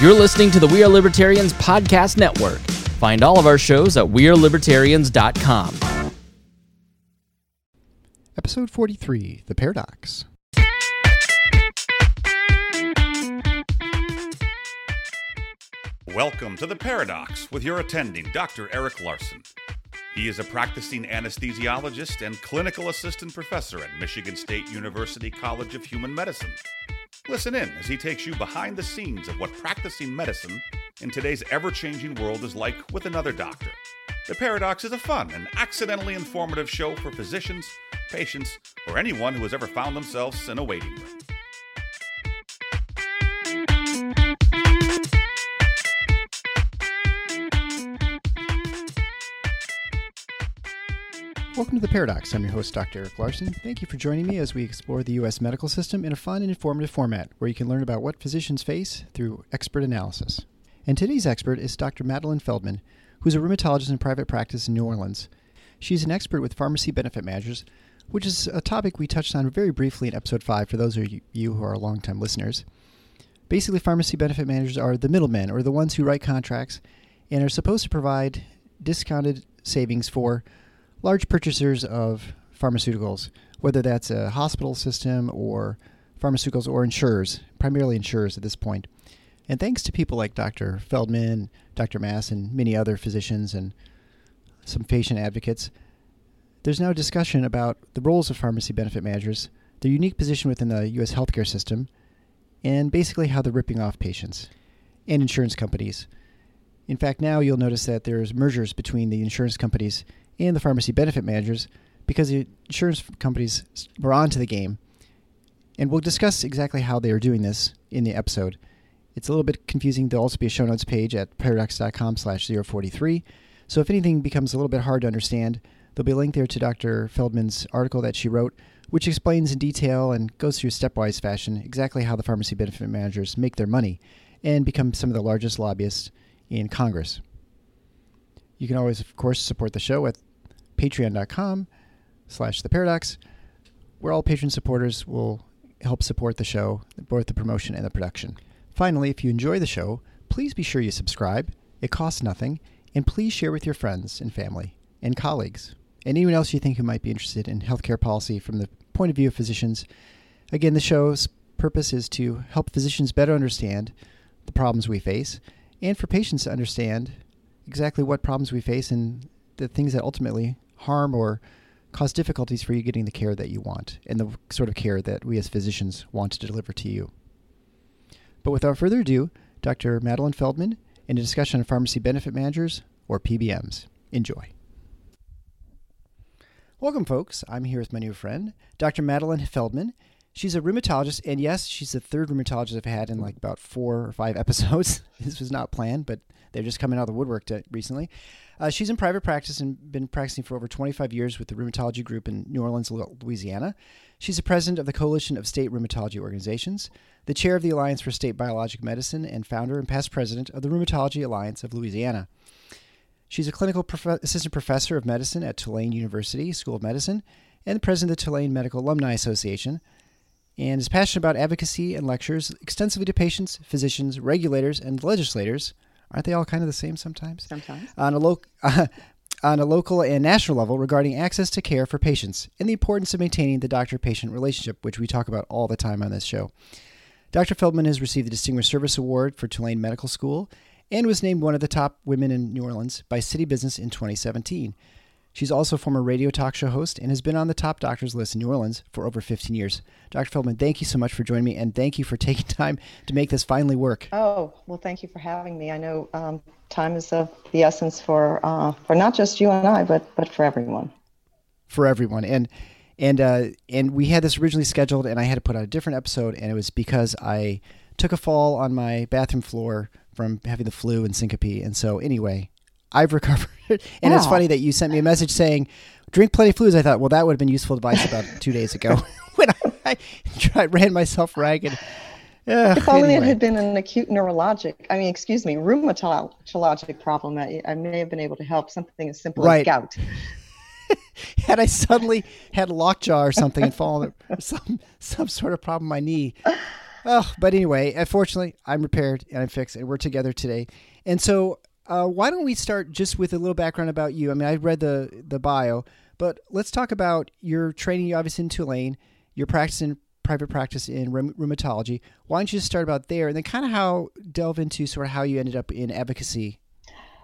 You're listening to the We Are Libertarians Podcast Network. Find all of our shows at WeareLibertarians.com. Episode 43 The Paradox. Welcome to The Paradox with your attending Dr. Eric Larson. He is a practicing anesthesiologist and clinical assistant professor at Michigan State University College of Human Medicine. Listen in as he takes you behind the scenes of what practicing medicine in today's ever changing world is like with another doctor. The Paradox is a fun and accidentally informative show for physicians, patients, or anyone who has ever found themselves in a waiting room. Welcome to The Paradox. I'm your host, Dr. Eric Larson. Thank you for joining me as we explore the U.S. medical system in a fun and informative format where you can learn about what physicians face through expert analysis. And today's expert is Dr. Madelaine Feldman, who's a rheumatologist in private practice in New Orleans. She's an expert with pharmacy benefit managers, which is a topic we touched on very briefly in episode 5 for those of you who are longtime listeners. Basically, pharmacy benefit managers are the middlemen or the ones who write contracts and are supposed to provide discounted savings for large purchasers of pharmaceuticals, whether that's a hospital system or pharmaceuticals or insurers, primarily insurers at this point. And thanks to people like Dr. Feldman, Dr. Mass, and many other physicians and some patient advocates, there's now discussion about the roles of pharmacy benefit managers, their unique position within the U.S. healthcare system, and basically how they're ripping off patients and insurance companies. In fact, now you'll notice that there's mergers between the insurance companies and the pharmacy benefit managers because the insurance companies were onto the game. And we'll discuss exactly how they are doing this in the episode. It's a little bit confusing. There'll also be a show notes page at paradox.com slash 043. So if anything becomes a little bit hard to understand, there'll be a link there to Dr. Feldman's article that she wrote, which explains in detail and goes through stepwise fashion exactly how the pharmacy benefit managers make their money and become some of the largest lobbyists in Congress. You can always, of course, support the show at patreon.com slash the paradox, where all patron supporters will help support the show, both the promotion and the production. Finally, if you enjoy the show, please be sure you subscribe. It costs nothing, and please share with your friends and family and colleagues and anyone else you think who might be interested in healthcare policy from the point of view of physicians. Again, the show's purpose is to help physicians better understand the problems we face and for patients to understand exactly what problems we face and the things that ultimately harm or cause difficulties for you getting the care that you want and the sort of care that we as physicians want to deliver to you. But without further ado, Dr. Madelaine Feldman in a discussion on pharmacy benefit managers or PBMs. Enjoy. Welcome, folks. I'm here with my new friend, Dr. Madelaine Feldman. She's a rheumatologist, and yes, she's the third rheumatologist I've had in like about four or five episodes. this was not planned, but they're just coming out of the woodwork to, recently. Uh, she's in private practice and been practicing for over 25 years with the Rheumatology Group in New Orleans, Louisiana. She's the president of the Coalition of State Rheumatology Organizations, the chair of the Alliance for Safe Biologic Medicine, and founder and past president of the Rheumatology Alliance of Louisiana. She's a clinical prof- assistant professor of medicine at Tulane University School of Medicine and the president of the Tulane Medical Alumni Association, and is passionate about advocacy and lectures extensively to patients, physicians, regulators, and legislators Aren't they all kind of the same sometimes? Sometimes. On a, lo- uh, on a local and national level regarding access to care for patients and the importance of maintaining the doctor patient relationship, which we talk about all the time on this show. Dr. Feldman has received the Distinguished Service Award for Tulane Medical School and was named one of the top women in New Orleans by City Business in 2017. She's also a former radio talk show host and has been on the top doctors list in New Orleans for over 15 years. Dr. Feldman, thank you so much for joining me and thank you for taking time to make this finally work. Oh, well, thank you for having me. I know um, time is of the essence for uh, for not just you and I, but but for everyone. For everyone. And and uh, and we had this originally scheduled and I had to put out a different episode and it was because I took a fall on my bathroom floor from having the flu and syncope. And so anyway, I've recovered. and it's funny that you sent me a message saying, drink plenty of fluids. I thought, well, that would have been useful advice about two days ago when I, I tried, ran myself ragged. Uh, if only anyway. it had been an acute neurologic, I mean, excuse me, rheumatologic problem, I, I may have been able to help something as simple right. as gout. had I suddenly had lockjaw or something and fallen, some some sort of problem in my knee, Oh, but anyway, unfortunately, I'm repaired and I'm fixed, and we're together today. And so, uh, why don't we start just with a little background about you? I mean, I read the the bio, but let's talk about your training. You obviously in Tulane, your practice in private practice in rheumatology. Why don't you just start about there, and then kind of how delve into sort of how you ended up in advocacy?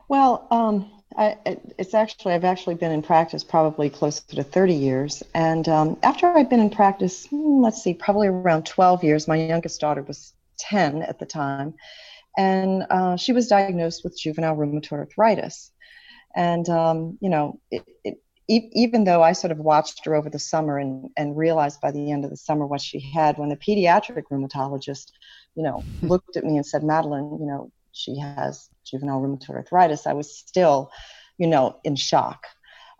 Well, um, I, it's actually I've actually been in practice probably close to 30 years, and um, after I'd been in practice, hmm, let's see, probably around 12 years. My youngest daughter was 10 at the time, and uh, she was diagnosed with juvenile rheumatoid arthritis. And um, you know, it, it, even though I sort of watched her over the summer and, and realized by the end of the summer what she had, when the pediatric rheumatologist, you know, looked at me and said, Madelaine, you know, she has juvenile rheumatoid arthritis, I was still, you know, in shock.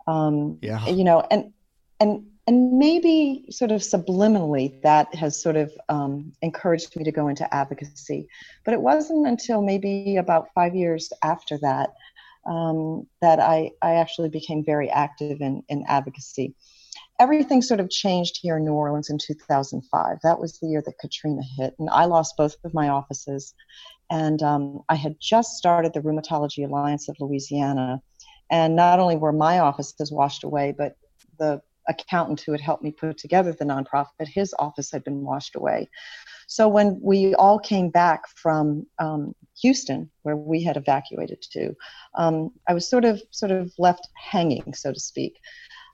Um, yeah. You know, and and and maybe sort of subliminally that has sort of um, encouraged me to go into advocacy. But it wasn't until maybe about five years after that um, that I, I actually became very active in, in advocacy. Everything sort of changed here in New Orleans in 2005. That was the year that Katrina hit, and I lost both of my offices. And um, I had just started the Rheumatology Alliance of Louisiana. And not only were my offices washed away, but the accountant who had helped me put together the nonprofit, but his office had been washed away. So when we all came back from um, Houston, where we had evacuated to, um, I was sort of sort of left hanging, so to speak.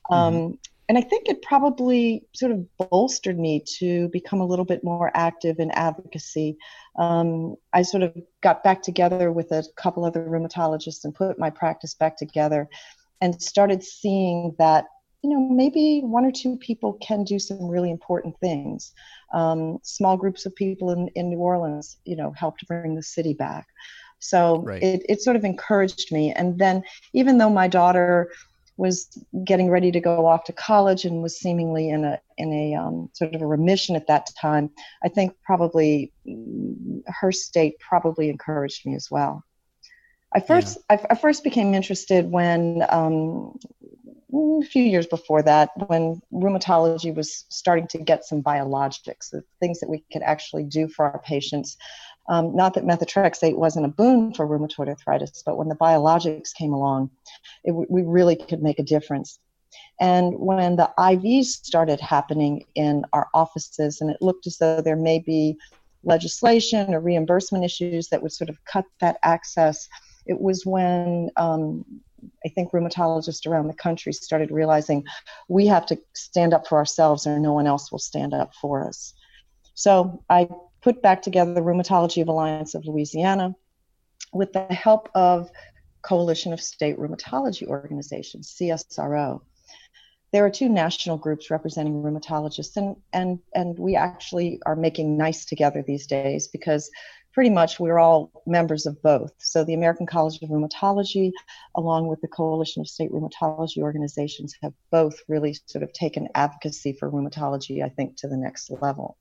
Um, mm-hmm and I think it probably sort of bolstered me to become a little bit more active in advocacy. Um, I sort of got back together with a couple other rheumatologists and put my practice back together and started seeing that you know maybe one or two people can do some really important things um, small groups of people in, in new orleans you know helped bring the city back so right. it, it sort of encouraged me and then even though my daughter was getting ready to go off to college and was seemingly in a in a um, sort of a remission at that time. I think probably her state probably encouraged me as well. I first yeah. I, I, first became interested when um, a few years before that when rheumatology was starting to get some biologics, the things that we could actually do for our patients. Um, not that methotrexate wasn't a boon for rheumatoid arthritis, but when the biologics came along, it, we really could make a difference. And when the IVs started happening in our offices, and it looked as though there may be legislation or reimbursement issues that would sort of cut that access, it was when um, I think rheumatologists around the country started realizing we have to stand up for ourselves or no one else will stand up for us. So I put back together the Rheumatology of Alliance of Louisiana with the help of Coalition of State Rheumatology Organizations, CSRO. There are two national groups representing rheumatologists, and, and, and we actually are making nice together these days because pretty much we're all members of both. So the American College of Rheumatology, along with the Coalition of State Rheumatology Organizations, have both really sort of taken advocacy for rheumatology, I think, to the next level.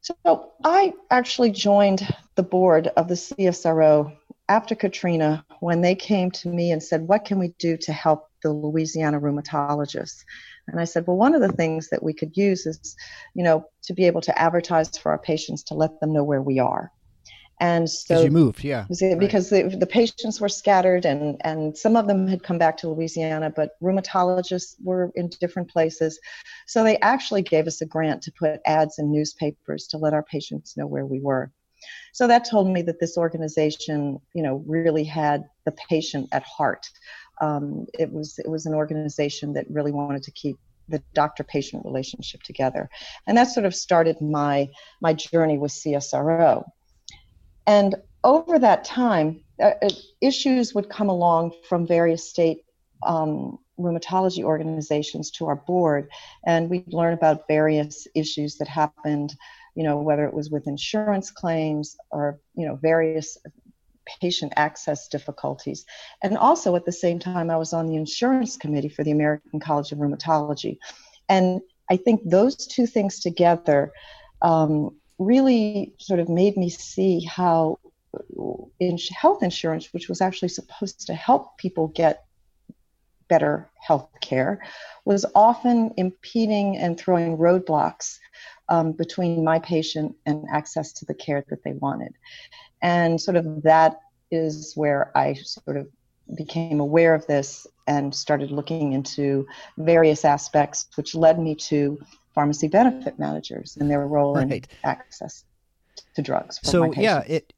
So I actually joined the board of the CSRO after Katrina when they came to me and said, What can we do to help the Louisiana rheumatologists? And I said, Well, one of the things that we could use is, you know, to be able to advertise for our patients to let them know where we are. And so you moved, yeah, because right. the, the patients were scattered, and and some of them had come back to Louisiana, but rheumatologists were in different places. So they actually gave us a grant to put ads in newspapers to let our patients know where we were. So that told me that this organization, you know, really had the patient at heart. Um, it was it was an organization that really wanted to keep the doctor-patient relationship together, and that sort of started my my journey with CSRO. And over that time, uh, uh, issues would come along from various state um, rheumatology organizations to our board, and we'd learn about various issues that happened, you know, whether it was with insurance claims or, you know, various patient access difficulties. And also at the same time, I was on the insurance committee for the American College of Rheumatology. And I think those two things together um, really sort of made me see how in health insurance, which was actually supposed to help people get better health care, was often impeding and throwing roadblocks um, between my patient and access to the care that they wanted. And sort of that is where I sort of became aware of this and started looking into various aspects, which led me to pharmacy benefit managers and their role right. in access to drugs. so yeah, it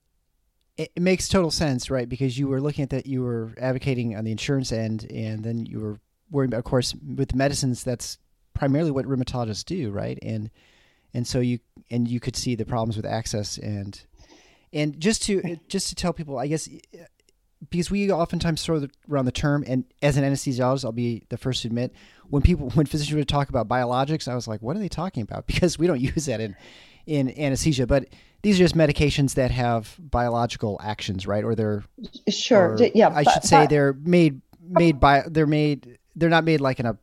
it makes total sense, right? Because you were looking at that, you were advocating on the insurance end, and then you were worrying about, of course, with medicines. That's primarily what rheumatologists do, right? And and so you and you could see the problems with access and and just to just to tell people, I guess because we oftentimes throw around the term, and as an anesthesiologist, I'll be the first to admit when people when physicians would talk about biologics, I was like, what are they talking about? Because we don't use that in in anesthesia, but these are just medications that have biological actions, right? Or they're sure, or yeah. I but, should say but, they're made made by they're made they're not made like in a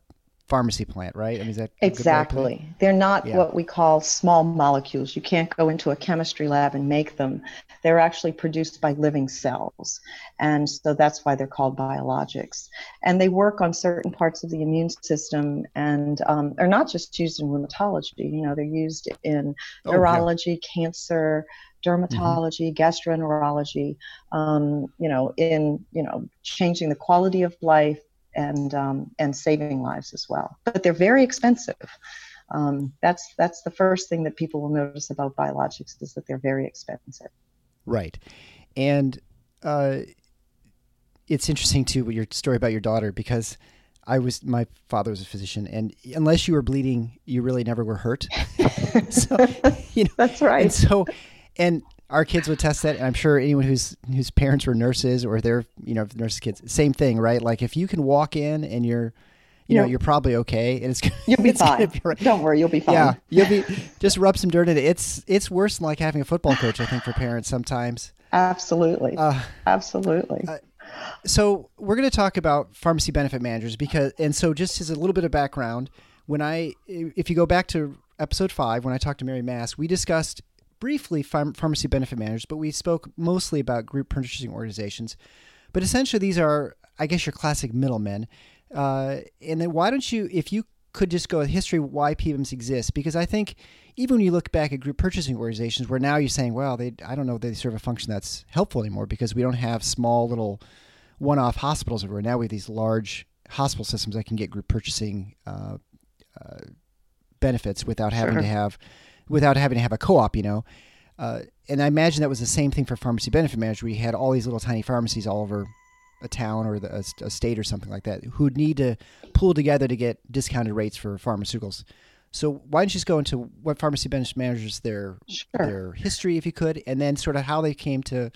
pharmacy plant, right? I mean, is that exactly? They're not yeah. what we call small molecules. You can't go into a chemistry lab and make them. They're actually produced by living cells, and so that's why they're called biologics. And they work on certain parts of the immune system, and um, are not just used in rheumatology. You know, they're used in oh, neurology, yeah. cancer, dermatology, mm-hmm. gastroenterology, um, you know, in you know changing the quality of life, and um, and saving lives as well. But they're very expensive. Um, that's that's the first thing that people will notice about biologics is that they're very expensive. Right, and uh, it's interesting too with your story about your daughter because. I was my father was a physician, and unless you were bleeding, you really never were hurt. so, you know, that's right. And so, and our kids would test that, and I'm sure anyone whose whose parents were nurses or they're you know nurses kids, same thing, right? Like if you can walk in and you're you know, you're probably okay, and it's you'll be fine. Be right. Don't worry, you'll be fine. Yeah, you'll be just rub some dirt in it. It's it's worse than like having a football coach, I think, for parents sometimes. Absolutely, uh, absolutely. Uh, so we're going to talk about pharmacy benefit managers because, and so just as a little bit of background, when I, if you go back to episode five, when I talked to Mary Mass, we discussed briefly pharmacy benefit managers, but we spoke mostly about group purchasing organizations. But essentially, these are, I guess, your classic middlemen. Uh, and then why don't you, if you could just go with history why PBMs exist? Because I think even when you look back at group purchasing organizations, where now you're saying, well, they, I don't know, they serve a function that's helpful anymore because we don't have small little one-off hospitals everywhere. Now we have these large hospital systems that can get group purchasing uh, uh, benefits without having sure. to have without having to have a co-op, you know. Uh, and I imagine that was the same thing for pharmacy benefit manager. We had all these little tiny pharmacies all over a town or the, a, a, state or something like that who'd need to pull together to get discounted rates for pharmaceuticals. So why don't you just go into what pharmacy benefit managers their sure. their history, if you could, and then sort of how they came to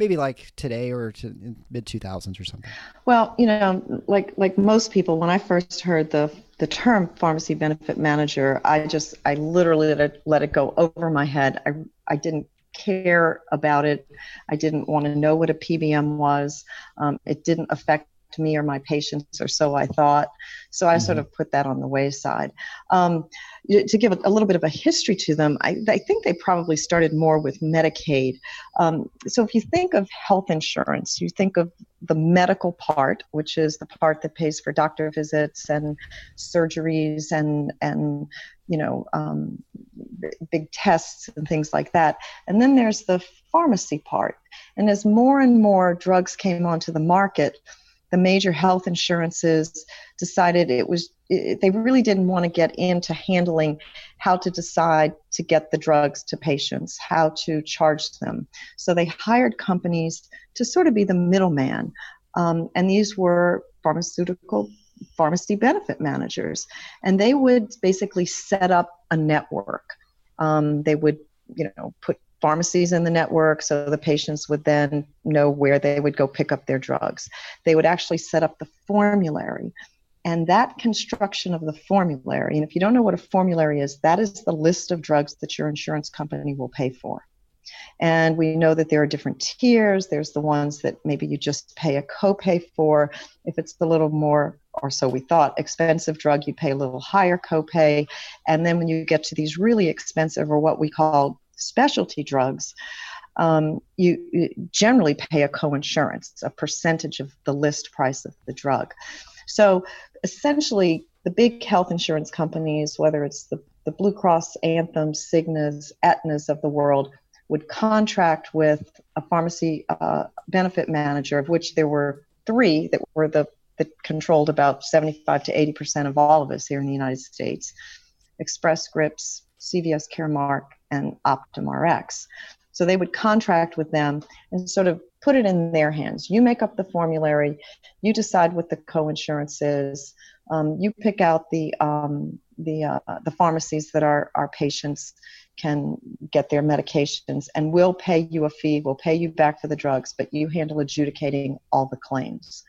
maybe like today or to mid 2000s or something. Well you know like like most people when i first heard the the term pharmacy benefit manager i just i literally let it, let it go over my head. I i didn't care about it. I didn't want to know what a pbm was. Um, it didn't affect me or my patients, or so I thought. So I mm-hmm. sort of put that on the wayside. Um, to give a, a, little bit of a history to them, I, I think they probably started more with Medicaid. Um, so if you think of health insurance, you think of the medical part, which is the part that pays for doctor visits and surgeries and and you know um, big tests and things like that. And then there's the pharmacy part. And as more and more drugs came onto the market, the major health insurances decided it was it, they really didn't want to get into handling how to decide to get the drugs to patients, how to charge them. So they hired companies to sort of be the middleman. Um, and these were pharmaceutical pharmacy benefit managers. And they would basically set up a network. Um, they would, you know, put pharmacies in the network so the patients would then know where they would go pick up their drugs. They would actually set up the formulary. And that construction of the formulary, and if you don't know what a formulary is, that is the list of drugs that your insurance company will pay for. And we know that there are different tiers. There's the ones that maybe you just pay a copay for. If it's a little more, or so we thought, expensive drug, you pay a little higher copay. And then when you get to these really expensive, or what we call specialty drugs, um, you, you, generally pay a coinsurance, a percentage of the list price of the drug. So essentially, the big health insurance companies, whether it's the the Blue Cross, Anthems, Cignas, Aetnas of the world would contract with a pharmacy uh, benefit manager, of which there were three that were the that controlled about 75 to 80 percent of all of us here in the United States: Express Scripts, CVS Caremark, and Optum Rx. So they would contract with them and sort of put it in their hands. You make up the formulary, you decide what the co-insurance is, um, you pick out the um, the uh, the pharmacies that our our patients can get their medications, and we'll pay you a fee. We'll pay you back for the drugs, but you handle adjudicating all the claims.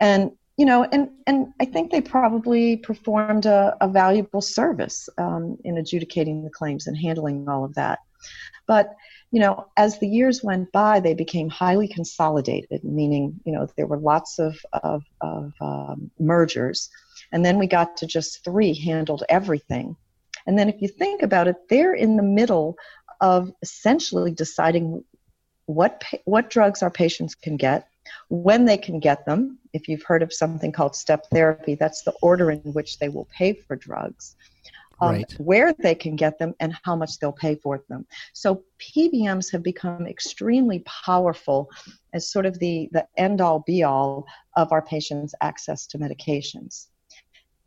And you know, and and I think they probably performed a, a valuable service um, in adjudicating the claims and handling all of that. But you know, as the years went by, they became highly consolidated, meaning, you know, there were lots of, of, of um, mergers. And then we got to just three handled everything. And then if you think about it, they're in the middle of essentially deciding what, what drugs our patients can get, when they can get them. If you've heard of something called step therapy, that's the order in which they will pay for drugs um, right. where they can get them and how much they'll pay for them. So PBMs have become extremely powerful as sort of the, the end all be all of our patients' access to medications.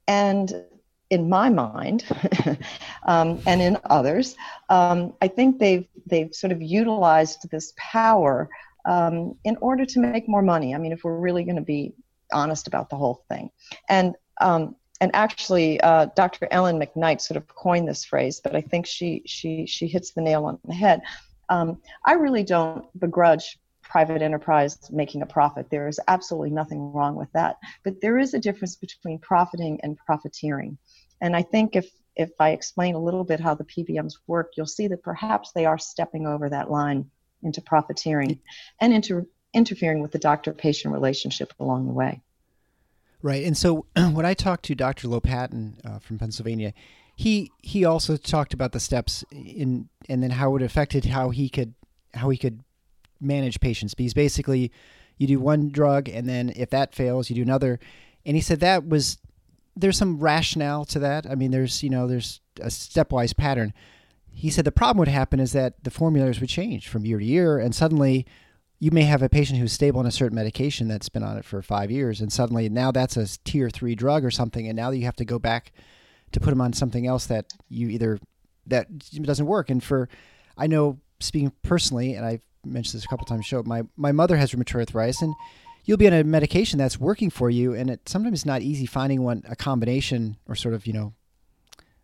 And in my mind, um, and in others, um, I think they've they've sort of utilized this power um, in order to make more money. I mean, if we're really going to be honest about the whole thing, and um, and actually, uh, Dr. Ellen McKnight sort of coined this phrase, but I think she she she hits the nail on the head. Um, I really don't begrudge private enterprise making a profit. There is absolutely nothing wrong with that, but there is a difference between profiting and profiteering. And I think if if I explain a little bit how the PBMs work, you'll see that perhaps they are stepping over that line into profiteering and into interfering with the doctor-patient relationship along the way. Right. And so when I talked to Dr. Lopatin uh, from Pennsylvania, he he also talked about the steps in and then how it affected how he could how he could manage patients because basically you do one drug and then if that fails you do another and he said that was there's some rationale to that i mean there's you know there's a stepwise pattern he said the problem would happen is that the formulas would change from year to year and suddenly you may have a patient who's stable on a certain medication that's been on it for five years, and suddenly now that's a tier three drug or something, and now you have to go back to put them on something else that you either that doesn't work. And for I know speaking personally, and I've mentioned this a couple times. Show my my mother has rheumatoid arthritis, and you'll be on a medication that's working for you, and it sometimes it's not easy finding one a combination or sort of you know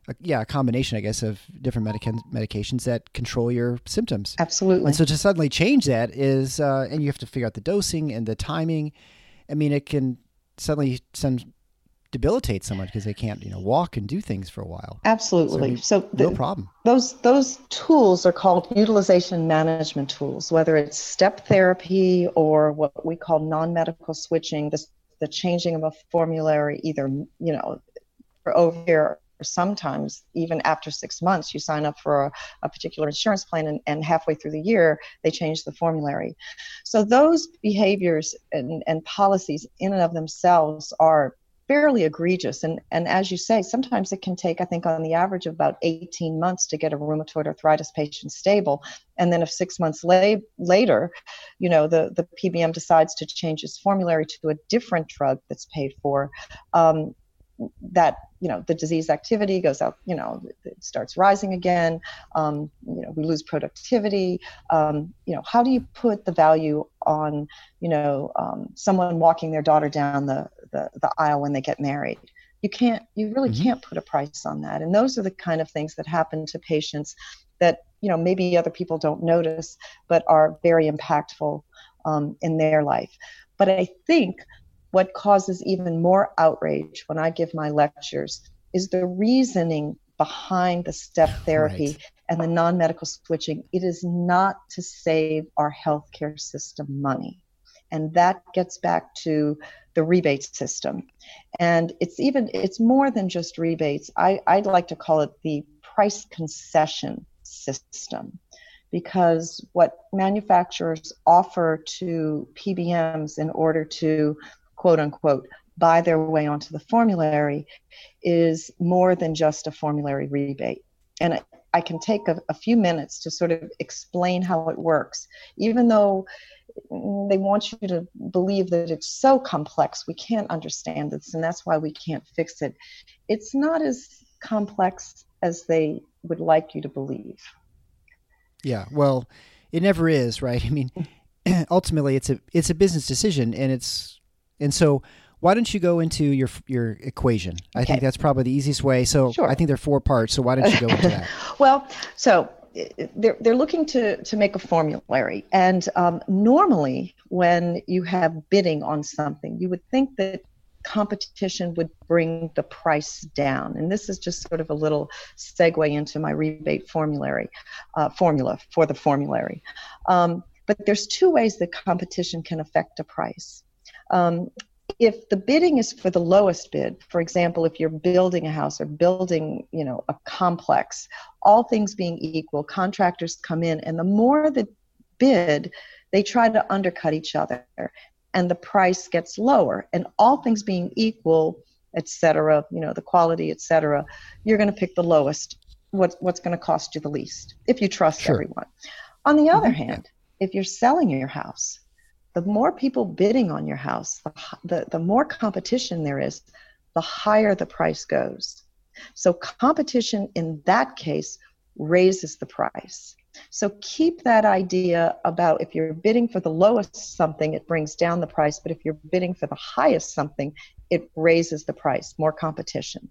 a, yeah, a combination, I guess, of different medica- medications that control your symptoms. Absolutely. And so to suddenly change that is, uh, and you have to figure out the dosing and the timing. I mean, it can suddenly some debilitate someone because they can't, you know, walk and do things for a while. Absolutely. So, so the, no problem. Those those tools are called utilization management tools, whether it's step therapy or what we call non-medical switching, the the changing of a formulary, either you know, over here sometimes even after six months you sign up for a, a particular insurance plan and, and, halfway through the year they change the formulary. So those behaviors and, and policies in and of themselves are fairly egregious. And, and as you say sometimes it can take i think on the average of about 18 months to get a rheumatoid arthritis patient stable. And then if six months la- later you know the, the pbm decides to change its formulary to a different drug that's paid for um, that you know the disease activity goes up you know it starts rising again um, you know we lose productivity. Um, you know how do you put the value on you know um, someone walking their daughter down the, the, the aisle when they get married? You can't you really mm-hmm. can't put a price on that. And those are the kind of things that happen to patients that you know maybe other people don't notice but are very impactful um, in their life. But i think what causes even more outrage when I give my lectures is the reasoning behind the step therapy right. and the non medical switching. It is not to save our healthcare system money. And that gets back to the rebate system. And it's even, it's more than just rebates. I, I'd like to call it the price concession system because what manufacturers offer to PBMs in order to quote unquote buy their way onto the formulary is more than just a formulary rebate. And I, can take a, a few minutes to sort of explain how it works, even though they want you to believe that it's so complex we can't understand this and that's why we can't fix it. It's not as complex as they would like you to believe. Yeah well it never is right? I mean ultimately it's a it's a business decision and it's and so why don't you go into your your equation? I think that's probably the easiest way. So sure. I think there are four parts. So why don't you go into that? well, so they're they're looking to to make a formulary, and um, normally when you have bidding on something, you would think that competition would bring the price down. And this is just sort of a little segue into my rebate formulary uh, formula for the formulary. Um, but there's two ways that competition can affect a price. Um, if the bidding is for the lowest bid, for example, if you're building a house or building, you know, a complex, all things being equal, contractors come in and the more the bid, they try to undercut each other and the price gets lower. And all things being equal, etc., you know, the quality, etc., you're going to pick the lowest, what, what's going to cost you the least if you trust sure. everyone. On the other mm-hmm. hand, if you're selling your house, the more people bidding on your house, the, the, the more competition there is, the higher the price goes. So competition in that case raises the price. So keep that idea about if you're bidding for the lowest something, it brings down the price, but if you're bidding for the highest something, it raises the price, more competition.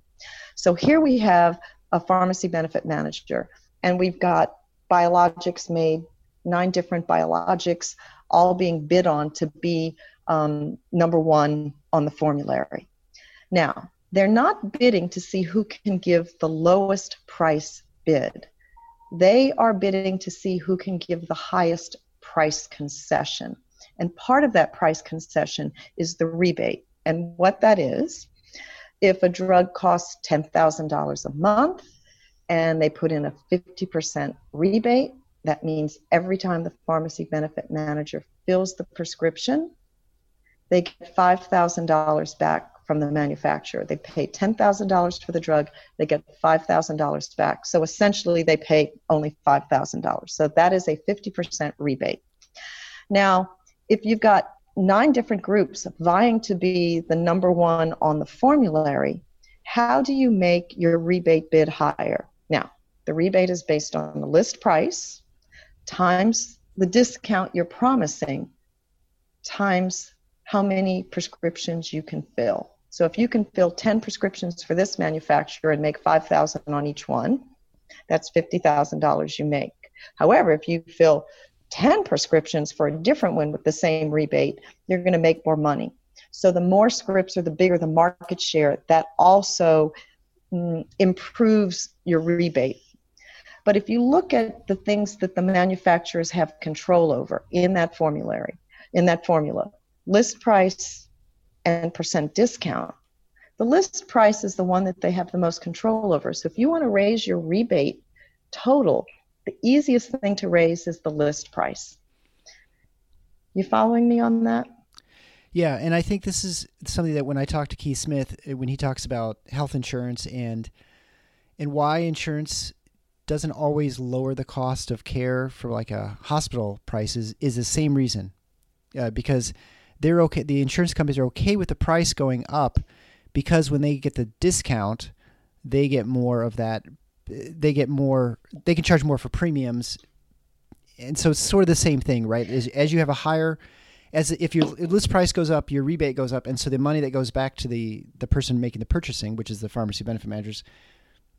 So here we have a pharmacy benefit manager, and we've got biologics made, nine different biologics all being bid on to be um, number one on the formulary. Now, they're not bidding to see who can give the lowest price bid. They are bidding to see who can give the highest price concession. And part of that price concession is the rebate. And what that is, if a drug costs $10,000 a month and they put in a 50% rebate, that means every time the pharmacy benefit manager fills the prescription, they get $5,000 back from the manufacturer. They pay $10,000 for the drug, they get $5,000 back. So essentially, they pay only $5,000. So that is a 50% rebate. Now, if you've got nine different groups vying to be the number one on the formulary, how do you make your rebate bid higher? Now, the rebate is based on the list price, times the discount you're promising times how many prescriptions you can fill. So if you can fill 10 prescriptions for this manufacturer and make 5,000 on each one, that's $50,000 you make. However, if you fill 10 prescriptions for a different one with the same rebate, you're going to make more money. So the more scripts or the bigger the market share, that also mm, improves your rebate but if you look at the things that the manufacturers have control over in that formulary, in that formula, list price and percent discount, the list price is the one that they have the most control over. So if you want to raise your rebate total, the easiest thing to raise is the list price. You following me on that? Yeah, and I think this is something that when I talk to Keith Smith, eh, when he talks about health insurance and and why insurance doesn't always lower the cost of care for like a hospital prices is the same reason uh, because they're okay the insurance companies are okay with the price going up because when they get the discount they get more of that they get more they can charge more for premiums. And so it's sort of the same thing right? As, as you have a higher as if your list price goes up your rebate goes up and so the money that goes back to the the person making the purchasing which is the pharmacy benefit managers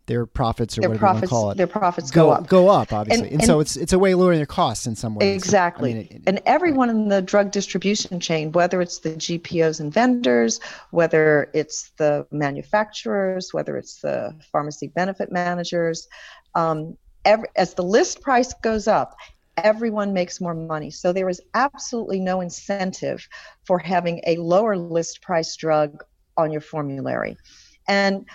their profits or their whatever profits, you want to call it. Their profits go, go up. Go up, obviously. And, and, and, so it's it's a way of lowering their costs in some ways. Exactly. I mean, it, and everyone in the drug distribution chain, whether it's the GPOs and vendors, whether it's the manufacturers, whether it's the pharmacy benefit managers, um, every, as the list price goes up, everyone makes more money. So there is absolutely no incentive for having a lower list price drug on your formulary. And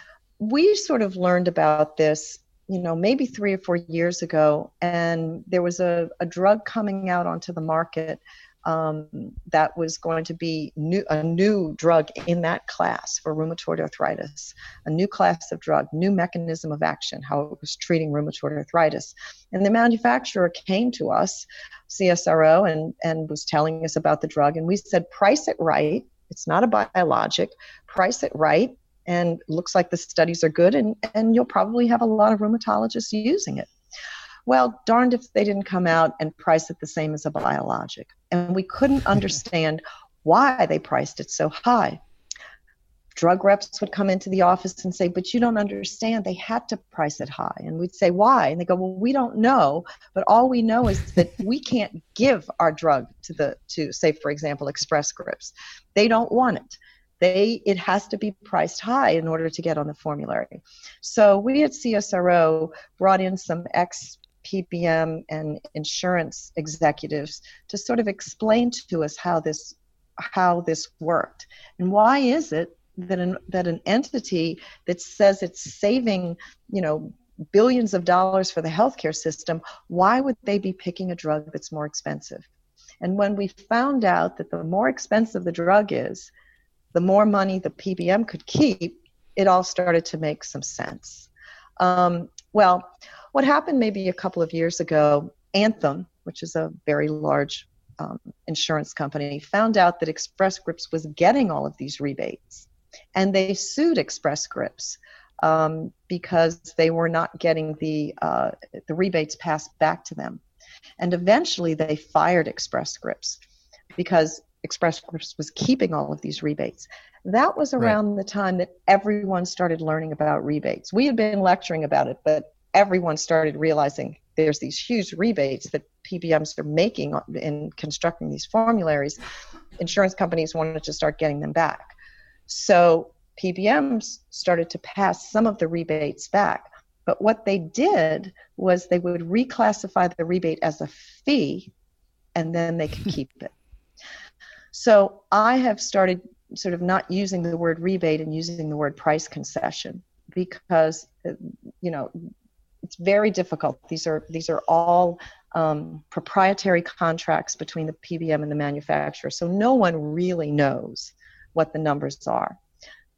we sort of learned about this you know maybe three or four years ago and there was a, a drug coming out onto the market um, that was going to be new, a new drug in that class for rheumatoid arthritis, a new class of drug, new mechanism of action, how it was treating rheumatoid arthritis. And the manufacturer came to us, CSRO, and, and was telling us about the drug. And we said, price it right. It's not a biologic. Price it right. And looks like the studies are good, and, and you'll probably have a lot of rheumatologists using it. Well, darned if they didn't come out and price it the same as a biologic. And we couldn't understand why they priced it so high. Drug reps would come into the office and say, But you don't understand. They had to price it high. And we'd say, Why? And they go, Well, we don't know. But all we know is that we can't give our drug to the, to, say, for example, Express Scripts. They don't want it they it has to be priced high in order to get on the formulary. So we at csro brought in some ex PBM and insurance executives to sort of explain to us how this how this worked. And why is it that an, that an entity that says it's saving you know billions of dollars for the healthcare system why would they be picking a drug that's more expensive? And when we found out that the more expensive the drug is the more money the pbm could keep it all started to make some sense um, well what happened maybe a couple of years ago, Anthem, which is a very large um, insurance company, found out that Express Scripts was getting all of these rebates. And they sued Express Scripts um, because they were not getting the, uh, the rebates passed back to them. And eventually they fired Express Scripts because Express Scripts was keeping all of these rebates. That was around right. the time that everyone started learning about rebates. We had been lecturing about it, but everyone started realizing there's these huge rebates that PBMs are making in constructing these formularies. Insurance companies wanted to start getting them back. So PBMs started to pass some of the rebates back. But what they did was they would reclassify the rebate as a fee and then they could keep it. So I have started sort of not using the word rebate and using the word price concession because you know it's very difficult. These are these are all um, proprietary contracts between the PBM and the manufacturer, so no one really knows what the numbers are.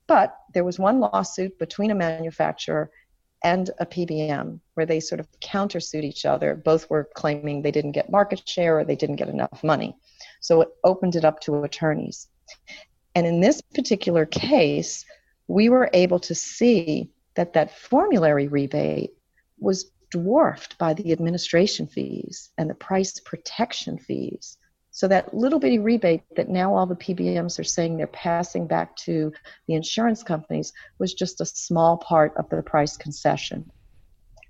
But there was one lawsuit between a manufacturer and a PBM where they sort of countersued each other. Both were claiming they didn't get market share or they didn't get enough money. So it opened it up to attorneys. And in this particular case, we were able to see that that formulary rebate was dwarfed by the administration fees and the price protection fees. So that little bitty rebate that now all the PBMs are saying they're passing back to the insurance companies was just a small part of the price concession.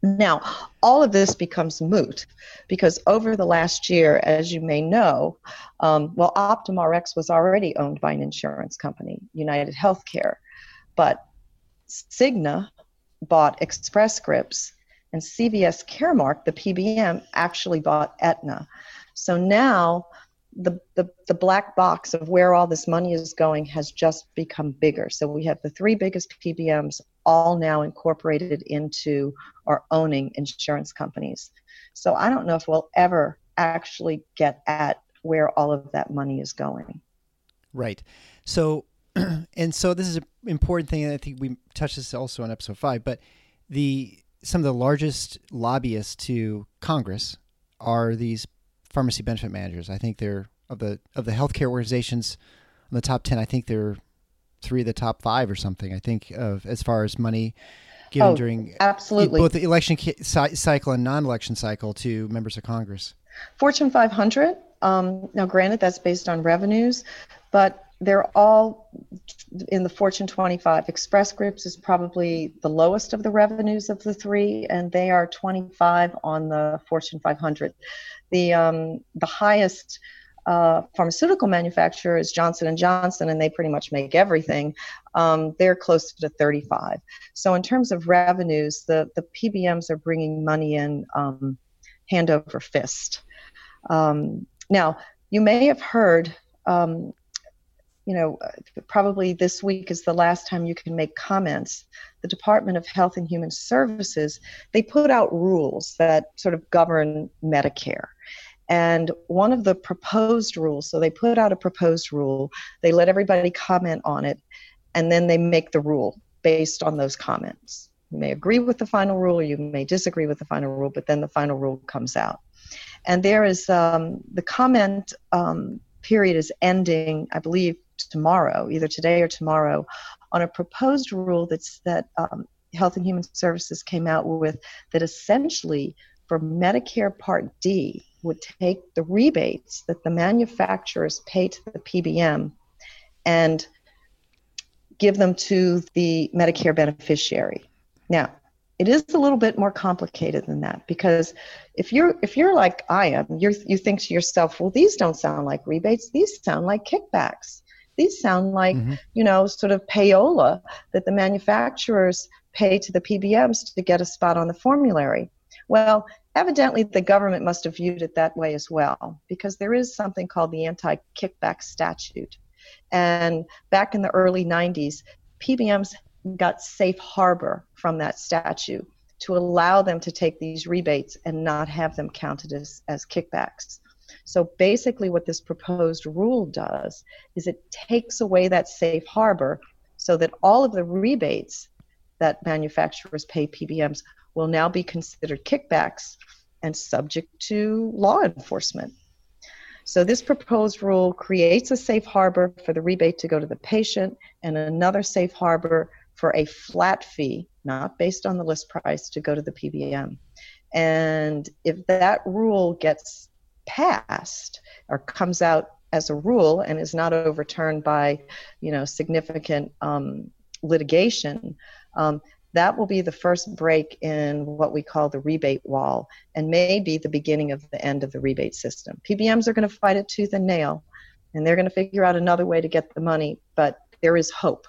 Now, all of this becomes moot because over the last year, as you may know, um, well, OptumRx was already owned by an insurance company, United Healthcare, but Cigna bought Express Scripts and CVS Caremark, the PBM, actually bought Aetna. So now the, the, the black box of where all this money is going has just become bigger. So we have the three biggest PBMs all now incorporated into or owning insurance companies. So I don't know if we'll ever actually get at where all of that money is going. Right. So, and so this is an important thing. And I think we touched this also on episode five, but the some of the largest lobbyists to Congress are these pharmacy benefit managers. I think they're of the of the healthcare organizations on the top ten. I think they're three of the top five or something. I think of as far as money given oh, during absolutely both the election cycle and non-election cycle to members of Congress. Fortune 500. Um, now, granted, that's based on revenues, but they're all in the Fortune 25. Express Scripts is probably the lowest of the revenues of the three, and they are 25 on the Fortune 500. The um, the highest uh, pharmaceutical manufacturer is Johnson and Johnson, and they pretty much make everything. Um, they're close to 35. So in terms of revenues, the the PBMs are bringing money in um, hand over fist. Um, now you may have heard um, you know, probably this week is the last time you can make comments. The Department of Health and Human Services, they put out rules that sort of govern Medicare. And one of the proposed rules, so they put out a proposed rule, they let everybody comment on it, and then they make the rule based on those comments. You may agree with the final rule or you may disagree with the final rule, but then the final rule comes out. And there is um, the comment um, period is ending, I believe, tomorrow, either today or tomorrow, on a proposed rule that's that um, Health and Human Services came out with that essentially for Medicare Part D would take the rebates that the manufacturers pay to the PBM and give them to the Medicare beneficiary. Now, it is a little bit more complicated than that because if you're if you're like I am, you you think to yourself, well, these don't sound like rebates; these sound like kickbacks. These sound like mm-hmm. you know sort of payola that the manufacturers pay to the PBMs to get a spot on the formulary. Well, evidently the government must have viewed it that way as well because there is something called the anti-kickback statute. And back in the early 90s, PBMs got safe harbor from that statute to allow them to take these rebates and not have them counted as, as kickbacks. So basically, what this proposed rule does is it takes away that safe harbor so that all of the rebates that manufacturers pay PBMs will now be considered kickbacks and subject to law enforcement. So, this proposed rule creates a safe harbor for the rebate to go to the patient and another safe harbor for a flat fee, not based on the list price, to go to the PBM. And if that rule gets passed or comes out as a rule and is not overturned by, you know, significant um, litigation, um, that will be the first break in what we call the rebate wall and may be the beginning of the end of the rebate system. PBMs are going to fight it tooth and nail, and they're going to figure out another way to get the money, but there is hope.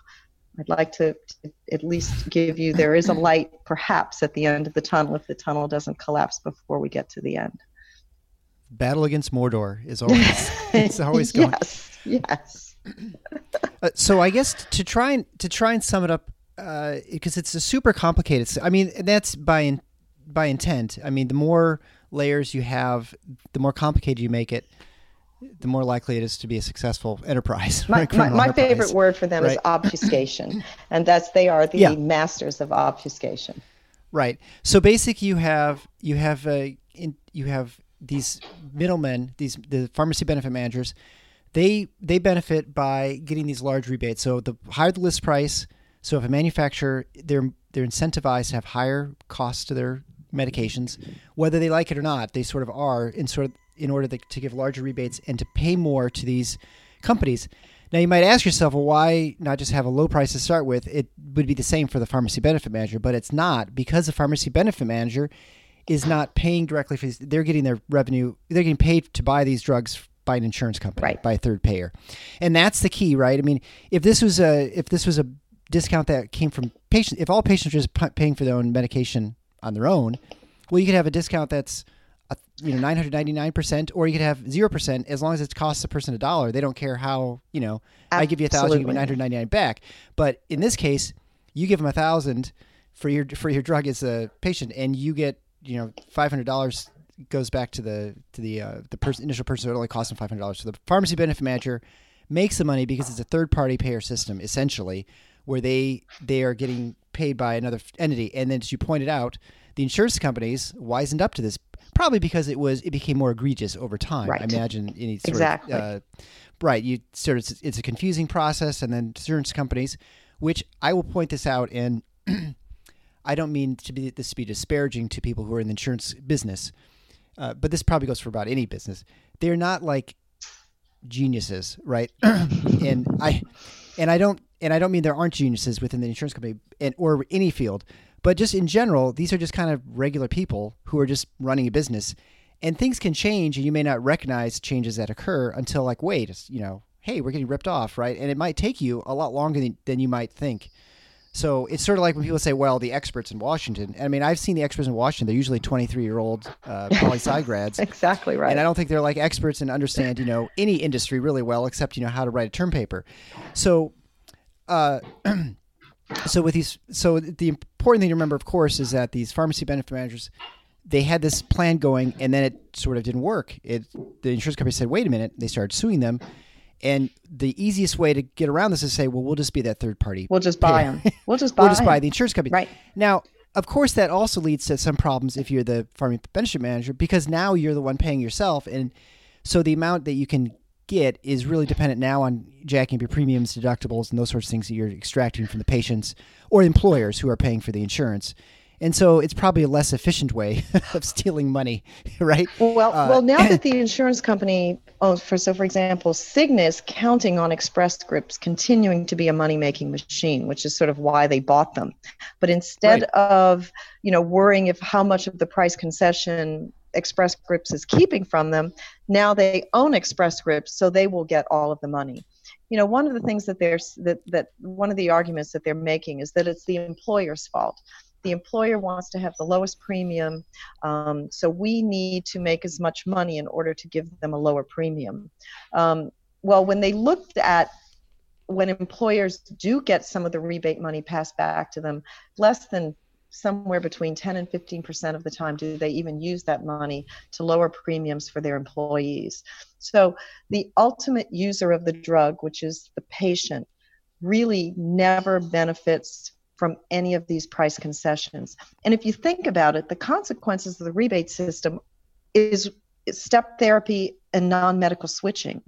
I'd like to, to at least give you there is a light perhaps at the end of the tunnel if the tunnel doesn't collapse before we get to the end. Battle against Mordor is always it's always going. yes, yes. uh, so I guess to try and to try and sum it up because uh, it's a super complicated. I mean, that's by in, by intent. I mean, the more layers you have, the more complicated you make it, the more likely it is to be a successful enterprise. My, my, my enterprise. favorite word for them right? is obfuscation, and that's they are the yeah. masters of obfuscation. Right. So basically, you have you have a in, you have these middlemen, these the pharmacy benefit managers. They they benefit by getting these large rebates. So the higher the list price, so if a manufacturer they're they're incentivized to have higher costs to their medications, whether they like it or not, they sort of are in sort of in order to, to give larger rebates and to pay more to these companies. Now you might ask yourself, well, why not just have a low price to start with? It would be the same for the pharmacy benefit manager, but it's not because the pharmacy benefit manager is not paying directly for these. They're getting their revenue. They're getting paid to buy these drugs by an insurance company, right. by a third payer, and that's the key, right? I mean, if this was a if this was a discount that came from patients. If all patients are just paying for their own medication on their own, well, you could have a discount that's a, you know 999 percent, or you could have zero percent as long as it costs a person a dollar. They don't care how you know Absolutely. I give you a thousand, you give me 999 back. But in this case, you give them a thousand for your for your drug as a patient, and you get you know five hundred dollars goes back to the to the uh, the person initial person. It only costs them five hundred dollars. So the pharmacy benefit manager makes the money because it's a third party payer system essentially where they they are getting paid by another entity. And then, as you pointed out, the insurance companies wisened up to this probably because it was it became more egregious over time. Right. I imagine any sort exactly. of uh, right. You sort of it's a confusing process, and then insurance companies, which I will point this out, and I don't mean to be this to be disparaging to people who are in the insurance business, uh, but this probably goes for about any business. They're not like geniuses, right? and I and I don't and I don't mean there aren't geniuses within the insurance company and or any field, but just in general, these are just kind of regular people who are just running a business, and things can change, and you may not recognize changes that occur until like, wait, you know, hey, we're getting ripped off, right? And it might take you a lot longer than, than you might think. So it's sort of like when people say, well, the experts in Washington. I mean, I've seen the experts in Washington. They're usually 23 year old uh, poli sci grads. exactly right. And I don't think they're like experts and understand, you know, any industry really well, except, you know, how to write a term paper. So uh, so with these, so the important thing to remember, of course, is that these pharmacy benefit managers, they had this plan going, and then it sort of didn't work. It the insurance company said, "Wait a minute!" They started suing them, and the easiest way to get around this is to say, "Well, we'll just be that third party. We'll just buy them. We'll just buy. we'll just buy the insurance company." Right. Now, of course, that also leads to some problems if you're the pharmacy benefit manager because now you're the one paying yourself, and so the amount that you can get is really dependent now on jacking up your premiums, deductibles, and those sorts of things that you're extracting from the patients or employers who are paying for the insurance. And so it's probably a less efficient way of stealing money, right? Well, Uh, well, now that the insurance company, oh, for so for example, Cigna is counting on Express Scripts continuing to be a money-making machine, which is sort of why they bought them. But instead Right. of, you know, worrying if how much of the price concession Express Scripts is keeping from them, now they own Express Scripts, so they will get all of the money. You know, one of the things that they're that that one of the arguments that they're making is that it's the employer's fault. The employer wants to have the lowest premium, um, so we need to make as much money in order to give them a lower premium. Um, well, when they looked at when employers do get some of the rebate money passed back to them, less than somewhere between 10 and 15 percent of the time do they even use that money to lower premiums for their employees. So the ultimate user of the drug, which is the patient, really never benefits from any of these price concessions. And if you think about it, the consequences of the rebate system is step therapy and non-medical switching.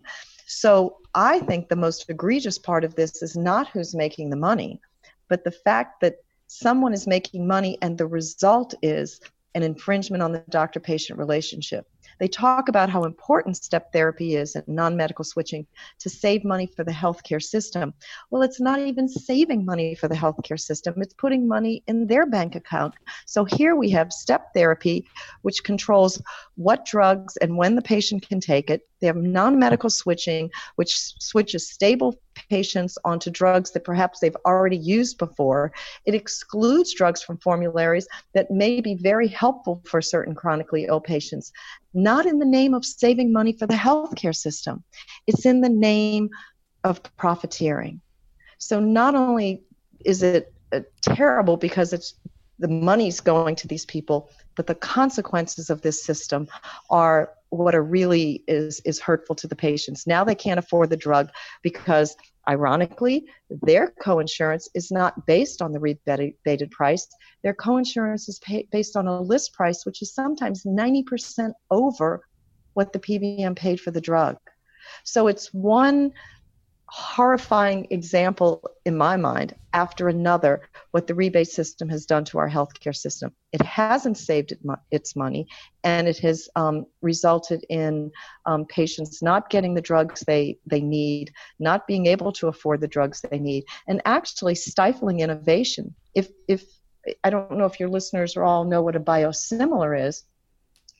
So I think the most egregious part of this is not who's making the money, but the fact that someone is making money and the result is an infringement on the doctor patient relationship. They talk about how important step therapy is and non medical switching to save money for the healthcare system. Well, it's not even saving money for the healthcare system, it's putting money in their bank account. So here we have step therapy, which controls what drugs and when the patient can take it. They have non medical switching, which switches stable patients onto drugs that perhaps they've already used before. It excludes drugs from formularies that may be very helpful for certain chronically ill patients, not in the name of saving money for the healthcare system. It's in the name of profiteering. So not only is it uh, terrible because it's the money's going to these people, but the consequences of this system are what are really is is hurtful to the patients. Now they can't afford the drug because ironically their coinsurance is not based on the rebated price. Their coinsurance is pay, based on a list price which is sometimes 90% over what the PBM paid for the drug. So it's one horrifying example in my mind after another what the rebate system has done to our healthcare system. It hasn't saved it mo- its money, and it has um, resulted in um, patients not getting the drugs they, they need, not being able to afford the drugs they need, and actually stifling innovation. If, if I don't know if your listeners all know what a biosimilar is,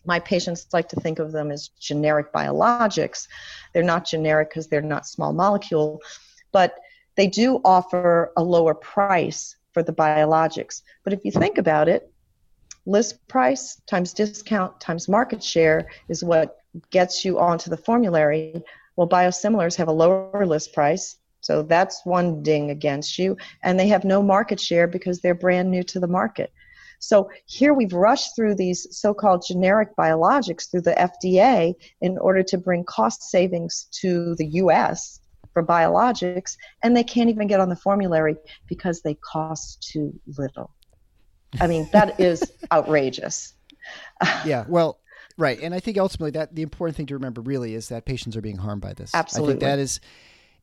my patients like to think of them as generic biologics. They're not generic because they're not small molecule, but they do offer a lower price for the biologics. But if you think about it, list price times discount times market share is what gets you onto the formulary. Well, biosimilars have a lower list price, so that's one ding against you, and they have no market share because they're brand new to the market. So here we've rushed through these so called generic biologics through the FDA in order to bring cost savings to the US for biologics, and they can't even get on the formulary because they cost too little. I mean, that is outrageous. yeah, well, right. And I think ultimately that the important thing to remember really is that patients are being harmed by this. Absolutely. I think that is,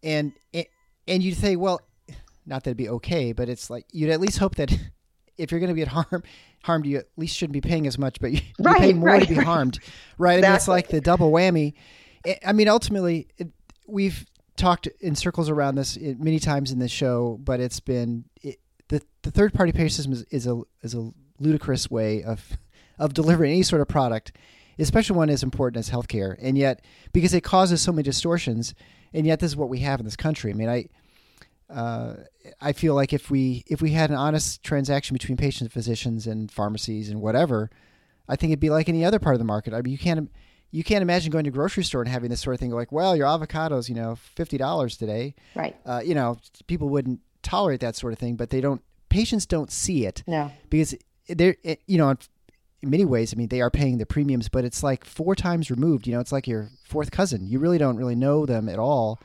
and, and you'd say, well, not that it'd be okay, but it's like you'd at least hope that if you're going to be at harm harmed, you at least shouldn't be paying as much, but you, you Right, pay more right, to be right. harmed, right? I mean, it's like the double whammy. I- mean, ultimately, it, we've talked in circles around this many times in this show, but it's been it, the the third party pay system is, is a is a ludicrous way of of delivering any sort of product, especially one as important as healthcare, and yet because it causes so many distortions, and yet this is what we have in this country. I mean, I uh, I feel like if we if we had an honest transaction between patients physicians and pharmacies and whatever, I think it'd be like any other part of the market. I mean, you can't you can't imagine going to a grocery store and having this sort of thing like, well, your avocados, you know, fifty dollars today. Right. Uh, you know, people wouldn't tolerate that sort of thing, but they don't. Patients don't see it No. because they're it- you know in many ways, I mean, they are paying the premiums, but it's like four times removed. You know, it's like your fourth cousin. You really don't really know them at all,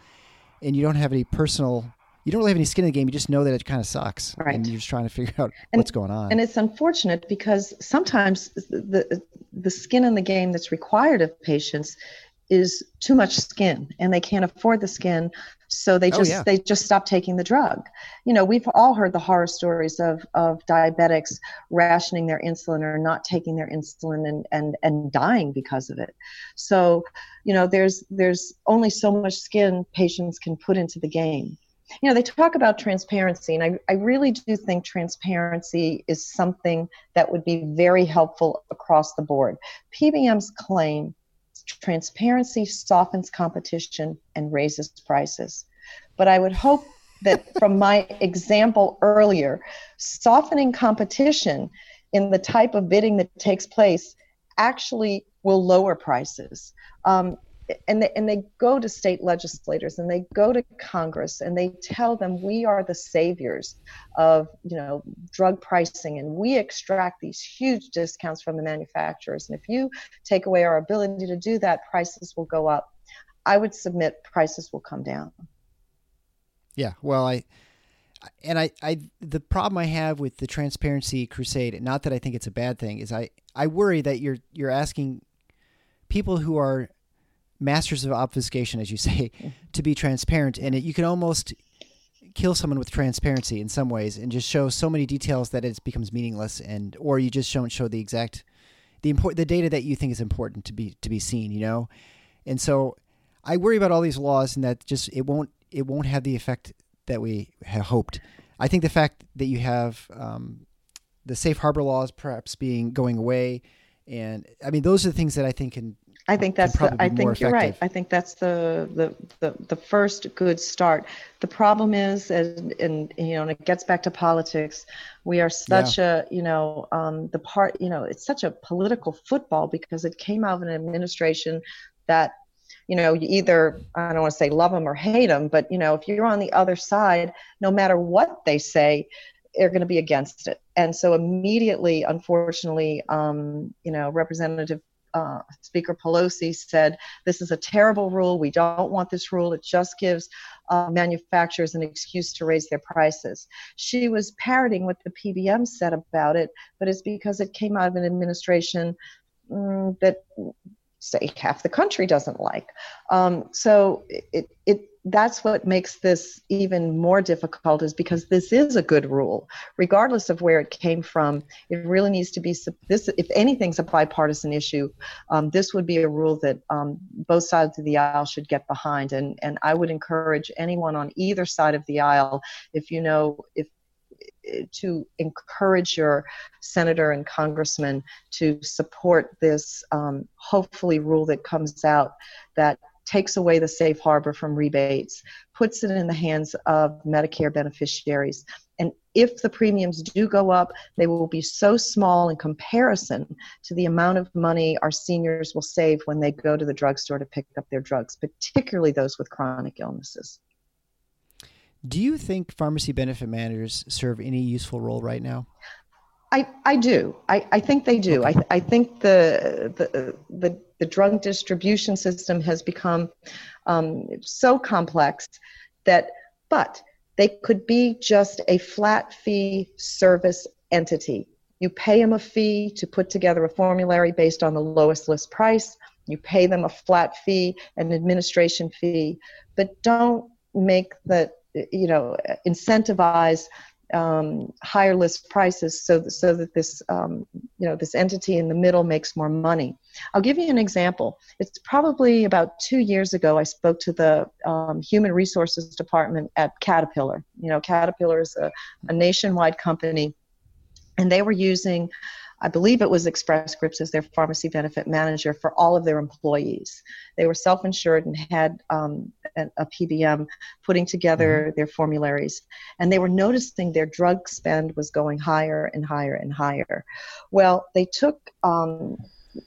and you don't have any personal. You don't really have any skin in the game. You just know that it kind of sucks, right. and you're just trying to figure out and, what's going on. And it's unfortunate because sometimes the the skin in the game that's required of patients is too much skin and they can't afford the skin so they oh, just oh, yeah. they just stop taking the drug you know we've all heard the horror stories of of diabetics rationing their insulin or not taking their insulin and and and dying because of it so you know there's there's only so much skin patients can put into the game you know they talk about transparency and I, I really do think transparency is something that would be very helpful across the board pbms claim transparency softens competition and raises prices. But I would hope that from my example earlier, softening competition in the type of bidding that takes place actually will lower prices. Um, and they, and they go to state legislators and they go to Congress and they tell them we are the saviors of you know drug pricing and we extract these huge discounts from the manufacturers and if you take away our ability to do that prices will go up. I would submit prices will come down. Yeah, well, I and I, I the problem I have with the transparency crusade, not that I think it's a bad thing, is I I worry that you're you're asking people who are masters of obfuscation, as you say, to be transparent. And it, you can almost kill someone with transparency in some ways and just show so many details that it becomes meaningless and or you just don't show the exact the import the data that you think is important to be to be seen you know? And so i worry about all these laws and that just it won't it won't have the effect that we have hoped. I think the fact that you have um, the safe harbor laws perhaps being going away and i mean those are the things that i think can I think that's the, I think you're right. I think that's the, the, the, the first good start. The problem is, and, and you know, and it gets back to politics. We are such yeah. a, you know, um, the part, you know, it's such a political football because it came out of an administration that, you know, you either, I don't want to say love them or hate them, but, you know, if you're on the other side, no matter what they say, they're going to be against it. And so immediately, unfortunately, um, you know, Representative uh, Speaker Pelosi said, This is a terrible rule. We don't want this rule. It just gives uh, manufacturers an excuse to raise their prices. She was parroting what the PBM said about it, but it's because it came out of an administration mm, that say half the country doesn't like. Um, so it, it that's what makes this even more difficult is because this is a good rule. Regardless of where it came from it really needs to be this if anything's a bipartisan issue um, this would be a rule that um, both sides of the aisle should get behind. And and i would encourage anyone on either side of the aisle if you know if to encourage your senator and congressman to support this um, hopefully rule that comes out that takes away the safe harbor from rebates, puts it in the hands of Medicare beneficiaries. And if the premiums do go up, they will be so small in comparison to the amount of money our seniors will save when they go to the drugstore to pick up their drugs, particularly those with chronic illnesses. Do you think pharmacy benefit managers serve any useful role right now? I, I do. I, I think they do. I, I think the, the, the, the drug distribution system has become um, so complex that, but they could be just a flat fee service entity. You pay them a fee to put together a formulary based on the lowest list price. You pay them a flat fee, an administration fee, but don't make the, you know, incentivize um, higher list prices so, so that this um, you know this entity in the middle makes more money. I'll give you an example. It's probably about two years ago. I spoke to the um, human resources department at Caterpillar. You know, Caterpillar is a, a nationwide company, and they were using I believe it was Express Scripts as their pharmacy benefit manager for all of their employees. They were self insured and had um, a, PBM putting together mm-hmm. their formularies. And they were noticing their drug spend was going higher and higher and higher. Well, they took um,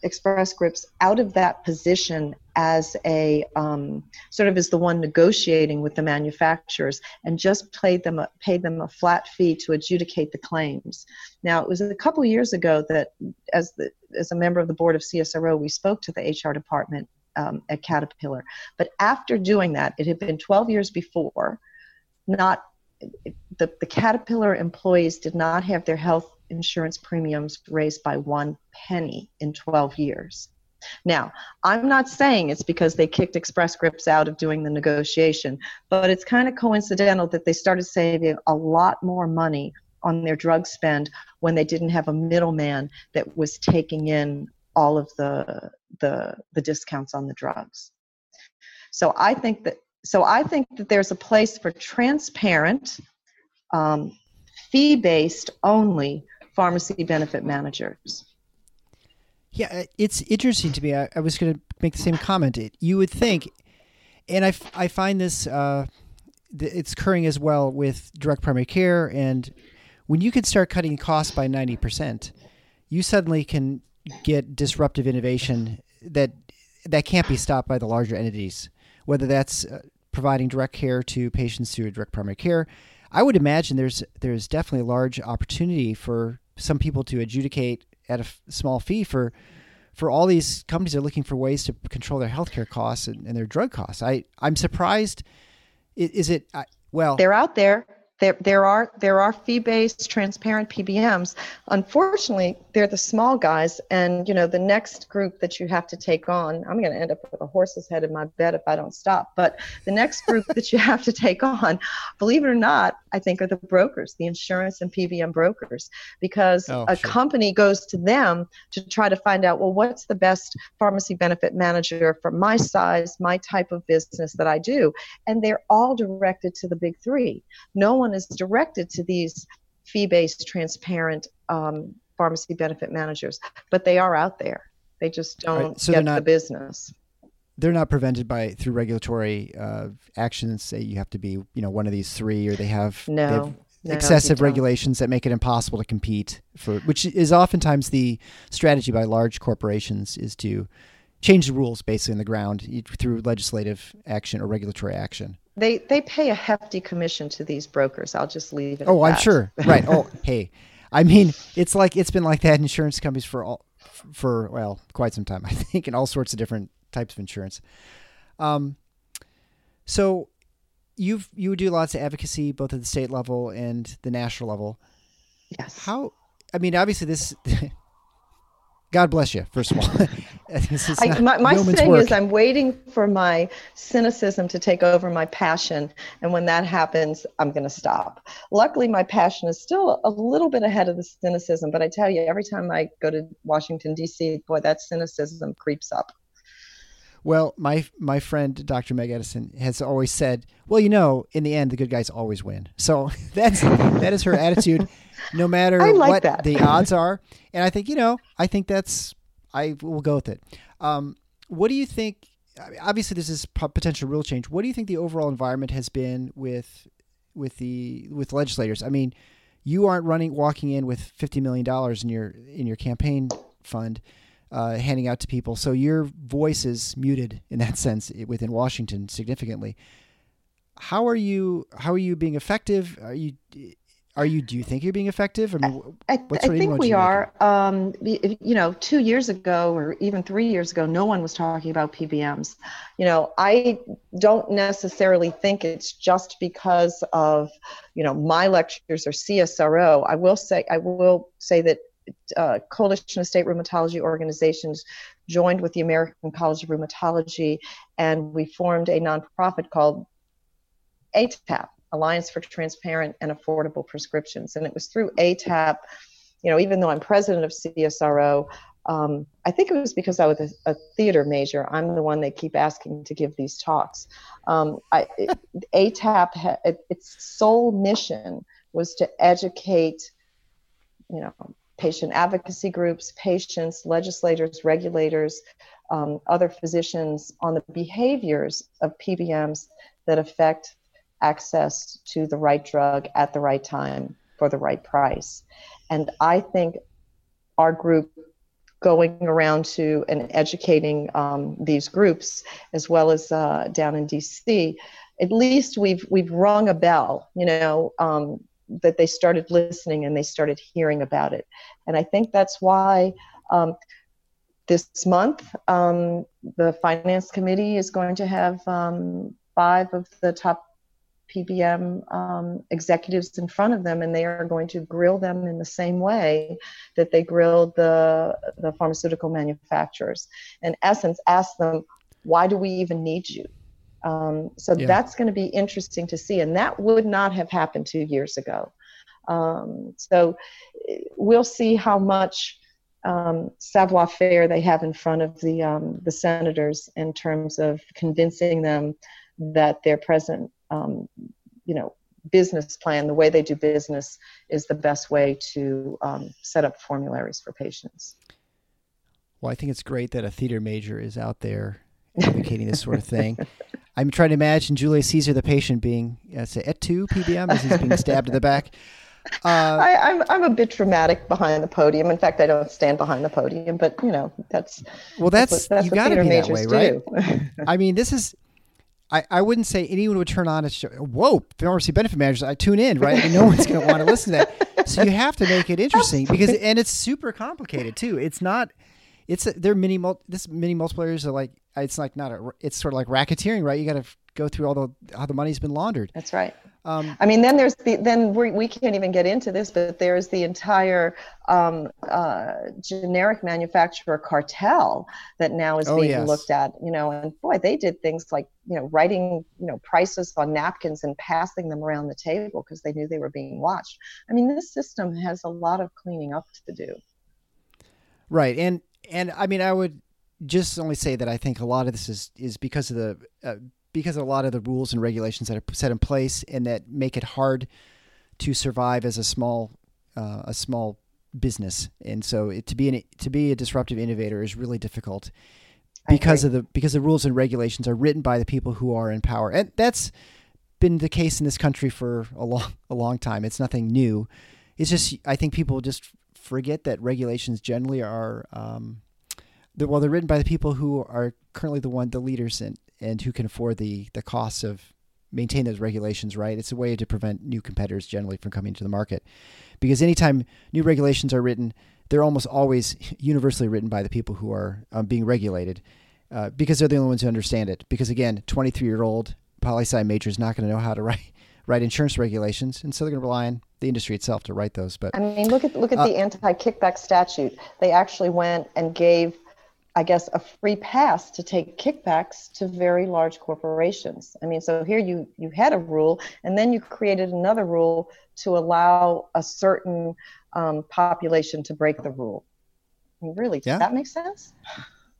Express Scripts out of that position as a um, sort of as the one negotiating with the manufacturers and just paid them a, paid them a flat fee to adjudicate the claims. Now it was a couple years ago that as the as a member of the board of CSRO we spoke to the HR department um, at Caterpillar, but after doing that it had been 12 years before. Not the, the Caterpillar employees did not have their health insurance premiums raised by one penny in 12 years. Now, I'm not saying it's because they kicked Express Scripts out of doing the negotiation, but it's kind of coincidental that they started saving a lot more money on their drug spend when they didn't have a middleman that was taking in all of the the, the discounts on the drugs. So I think that so I think that there's a place for transparent, um, fee-based only pharmacy benefit managers. Yeah, uh, it's interesting to me. I, I was going to make the same comment. It, you would think, and I, I find this uh, it's occurring as well with direct primary care, and when you can start cutting costs by ninety percent, you suddenly can get disruptive innovation that that can't be stopped by the larger entities. Whether that's uh, providing direct care to patients through direct primary care, I would imagine there's there's definitely a large opportunity for some people to adjudicate at a f- small fee for for all these companies are looking for ways to control their healthcare costs and, and their drug costs. I I'm surprised. Is, is it well? They're out there. There, there are there are fee-based transparent PBMs. Unfortunately, they're the small guys, and you know the next group that you have to take on. I'm going to end up with a horse's head in my bed if I don't stop. But the next group that you have to take on, believe it or not, I think are the brokers, the insurance and PBM brokers, because oh, a sure. company goes to them to try to find out, well, what's the best pharmacy benefit manager for my size, my type of business that I do, and they're all directed to the big three. No one is directed to these fee-based, transparent um, pharmacy benefit managers, but they are out there. They just don't right, so get not, the business. They're not prevented by through regulatory uh, actions. Say you have to be, you know, one of these three, or they have, no, they have no, excessive regulations that make it impossible to compete for, which is oftentimes the strategy by large corporations is to change the rules basically on the ground through legislative action or regulatory action. They they pay a hefty commission to these brokers. I'll just leave it. Oh, I'm sure. Right. Oh, hey, I mean, it's like it's been like that in insurance companies for all for well quite some time. I think, in all sorts of different types of insurance. Um, so you've you would do lots of advocacy both at the state level and the national level. Yes. How? I mean, obviously this God bless you, first of all. I, my my thing work. is, I'm waiting for my cynicism to take over my passion. And when that happens, I'm going to stop. Luckily, my passion is still a little bit ahead of the cynicism. But I tell you, every time I go to Washington, D.C., boy, that cynicism creeps up. Well, my my friend Dr. Meg Edison has always said, "Well, you know, in the end, the good guys always win." So that's that is her attitude, no matter like what that. the odds are. And I think you know, I think that's I will go with it. Um, what do you think? Obviously, this is potential rule change. What do you think the overall environment has been with with the with legislators? I mean, you aren't running walking in with fifty million dollars in your in your campaign fund uh, handing out to people. So your voice is muted in that sense within Washington significantly. How are you? How are you being effective? Are you? Are you? Do you think you're being effective? I mean, I, I, I think we are. Um, you know, two years ago or even three years ago, no one was talking about PBMs. You know, I don't necessarily think it's just because of you know my lectures or CSRO. I will say I will say that uh, Coalition of State Rheumatology Organizations joined with the American College of Rheumatology, and we formed a nonprofit called ATAP, Alliance for Transparent and Affordable Prescriptions. And it was through ATAP, you know, even though I'm president of CSRO, um, I think it was because I was a, a, theater major. I'm the one they keep asking to give these talks. Um, I, it, ATAP, ha, it, its sole mission was to educate, you know, patient advocacy groups, patients, legislators, regulators, um, other physicians on the behaviors of PBMs that affect access to the right drug at the right time for the right price. And I think our group going around to and educating um, these groups as well as uh, down in DC, at least we've we've rung a bell, you know, um, that they started listening and they started hearing about it, and I think that's why. Um, this month, um, the finance committee is going to have um, five of the top PBM um, executives in front of them, and they are going to grill them in the same way that they grilled the the pharmaceutical manufacturers. In essence, ask them, why do we even need you? Um, so yeah. that's going to be interesting to see, and that would not have happened two years ago. Um, so we'll see how much um, savoir faire they have in front of the um, the senators in terms of convincing them that their present um, you know business plan, the way they do business, is the best way to um, set up formularies for patients. Well, I think it's great that a theater major is out there advocating this sort of thing. I'm trying to imagine Julius Caesar, the patient, being uh, say et tu PBM as he's being stabbed in the back. Uh, I, am I'm, I'm a bit dramatic behind the podium. In fact, I don't stand behind the podium, but you know that's well, that's, that's, that's you got to be that way, right? I mean, this is. I, I wouldn't say anyone would turn on a show. Whoa, pharmacy benefit managers! I tune in, right? And no one's going to want to listen to that. So you have to make it interesting because, and it's super complicated too. It's not. It's a, they're mini. This mini multipliers are like it's like not a. It's sort of like racketeering, right? You got to go through all the how the money's been laundered. That's right. Um, I mean, then there's the then we we can't even get into this, but there's the entire um, uh, generic manufacturer cartel that now is oh, being yes. looked at. You know, and boy, they did things like you know writing you know prices on napkins and passing them around the table because they knew they were being watched. I mean, this system has a lot of cleaning up to do. Right, and and I mean, I would just only say that I think a lot of this is is because of the uh, because of a lot of the rules and regulations that are set in place and that make it hard to survive as a small uh, a small business. And so it, to be an, to be a disruptive innovator is really difficult because of the because the rules and regulations are written by the people who are in power. And that's been the case in this country for a long a long time. It's nothing new. It's just I think people just forget that regulations generally are um, well they're written by the people who are currently the one the leaders in and who can afford the the costs of maintain those regulations right? It's a way to prevent new competitors generally from coming to the market. Because anytime new regulations are written they're almost always universally written by the people who are um, being regulated uh, because they're the only ones who understand it. Because again 23 year old poli sci major is not going to know how to write write insurance regulations and so they're going to rely on the industry itself to write those but i mean look at look at uh, the anti-kickback statute. They actually went and gave I guess, a free pass to take kickbacks to very large corporations. I mean, so here you you had a rule, and then you created another rule to allow a certain um, population to break the rule. I mean, really, yeah. does that make sense?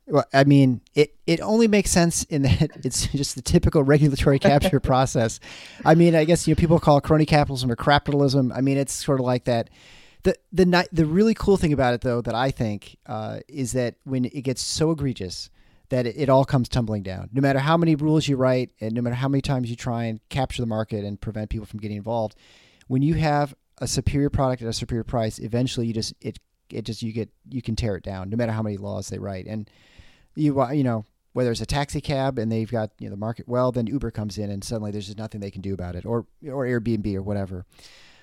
Well, I mean, it, it only makes sense in that it's just the typical regulatory capture process. I mean, I guess you know people call it crony capitalism or capitalism. I mean, it's sort of like that the the the really cool thing about it, though, that I think uh, is that when it gets so egregious that it, it, all comes tumbling down. No matter how many rules you write, and no matter how many times you try and capture the market and prevent people from getting involved, when you have a superior product at a superior price, eventually you just it it just you get you can tear it down. No matter how many laws they write, and you you know whether it's a taxi cab and they've got you know the market well, then Uber comes in and suddenly there's just nothing they can do about it, or or Airbnb or whatever.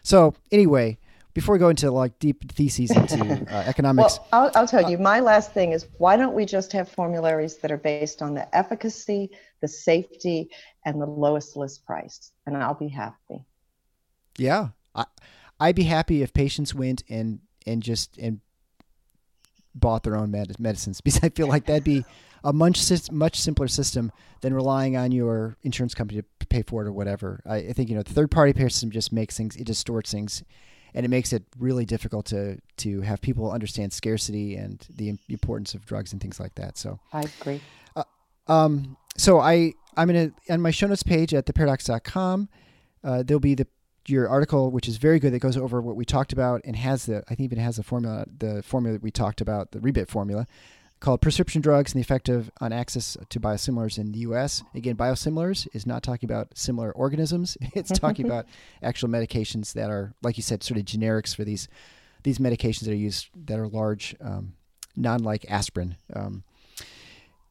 So anyway, before we go into like deep theses into uh, economics. well, I'll, I'll tell you, my last thing is why don't we just have formularies that are based on the efficacy, the safety, and the lowest list price, and I'll be happy. Yeah, I, I'd be happy if patients went and and just and bought their own med- medicines because I feel like that'd be a much much simpler system than relying on your insurance company to pay for it or whatever. I, I think you know the third party payer system just makes things it distorts things and it makes it really difficult to to have people understand scarcity and the importance of drugs and things like that. So I agree. Uh, um, so I I'm gonna on my show notes page at theparadox.com. Uh, there'll be the your article, which is very good, that goes over what we talked about and has the I think even has the formula the formula that we talked about the rebate formula called Prescription Drugs and the Effect of, on Access to Biosimilars in the U.S. Again, biosimilars is not talking about similar organisms. It's talking about actual medications that are, like you said, sort of generics for these these medications that are used that are large um, non like aspirin. Um,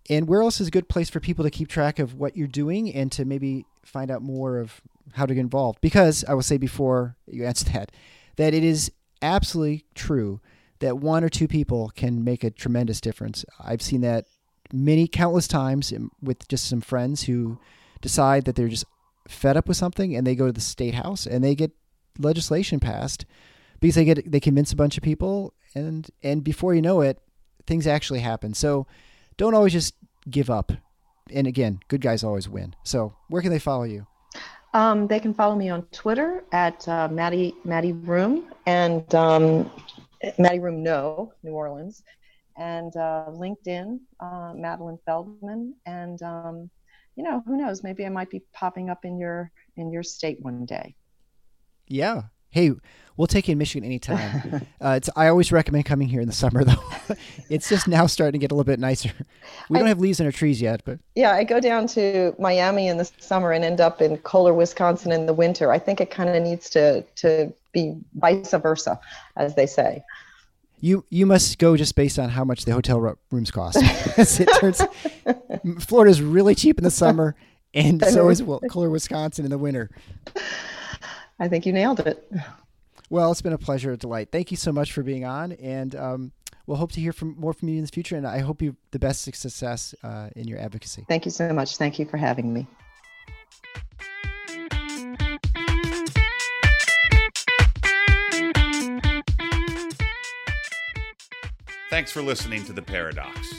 and where else is a good place for people to keep track of what you're doing and to maybe find out more of how to get involved? Because I will say before you answer that, that it is absolutely true that one or two people can make a tremendous difference. I've seen that many countless times with just some friends who decide that they're just fed up with something and they go to the state house and they get legislation passed because they get they convince a bunch of people and and before you know it things actually happen. So don't always just give up. And again good guys always win. So where can they follow you? Um, they can follow me on twitter at uh, maddie maddie room. And um, maddie room no new orleans and uh, linkedin uh, Madelaine Feldman and um, you know, who knows? Maybe I might be popping up in your in your state one day. Yeah. Hey, we'll take you in Michigan anytime. uh, it's I always recommend coming here in the summer though. it's just now starting to get a little bit nicer. We don't have leaves in our trees yet, but yeah, I go down to Miami in the summer and end up in Kohler, Wisconsin in the winter. I think it kind of needs to to be vice versa, as they say. You you must go just based on how much the hotel rooms cost. it turns Florida is really cheap in the summer, and so is Kohler, Wisconsin in the winter. I think you nailed it. Well, it's been a pleasure, a delight. Thank you so much for being on, and um, we'll hope to hear from more from you in the future. And I hope you the best success uh, in your advocacy. Thank you so much. Thank you for having me. Thanks for listening to The Paradox.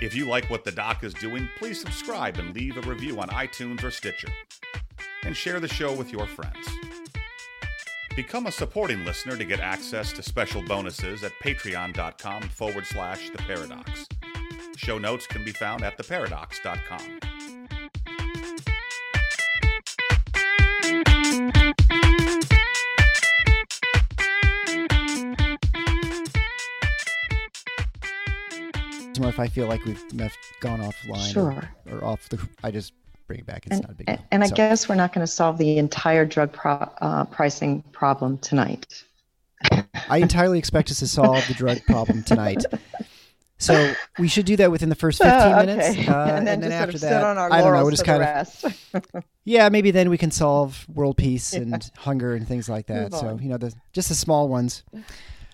If you like what the doc is doing, please subscribe and leave a review on iTunes or Stitcher. And share the show with your friends. Become a supporting listener to get access to special bonuses at patreon.com forward slash the paradox. Show notes can be found at theparadox.com. if I feel like we've gone offline sure. or, or, off the, I just bring it back. It's and, not a big deal. And so. I guess we're not going to solve the entire drug pro, uh, pricing problem tonight. I entirely expect us to solve the drug problem tonight. So we should do that within the first 15 okay. minutes. Uh, and then, and then after that, I don't know, we'll just kind of, yeah, maybe then we can solve world peace and yeah. hunger and things like that. so, you know, the, just the small ones.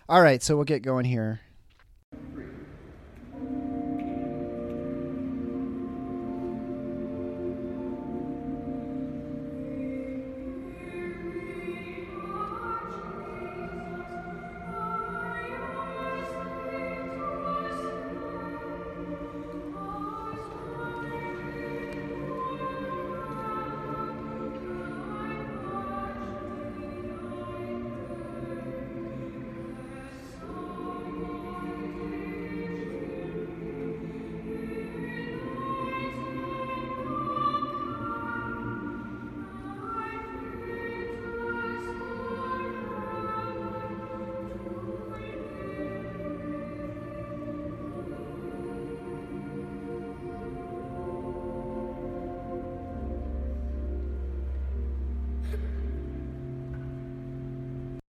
All right. So we'll get going here.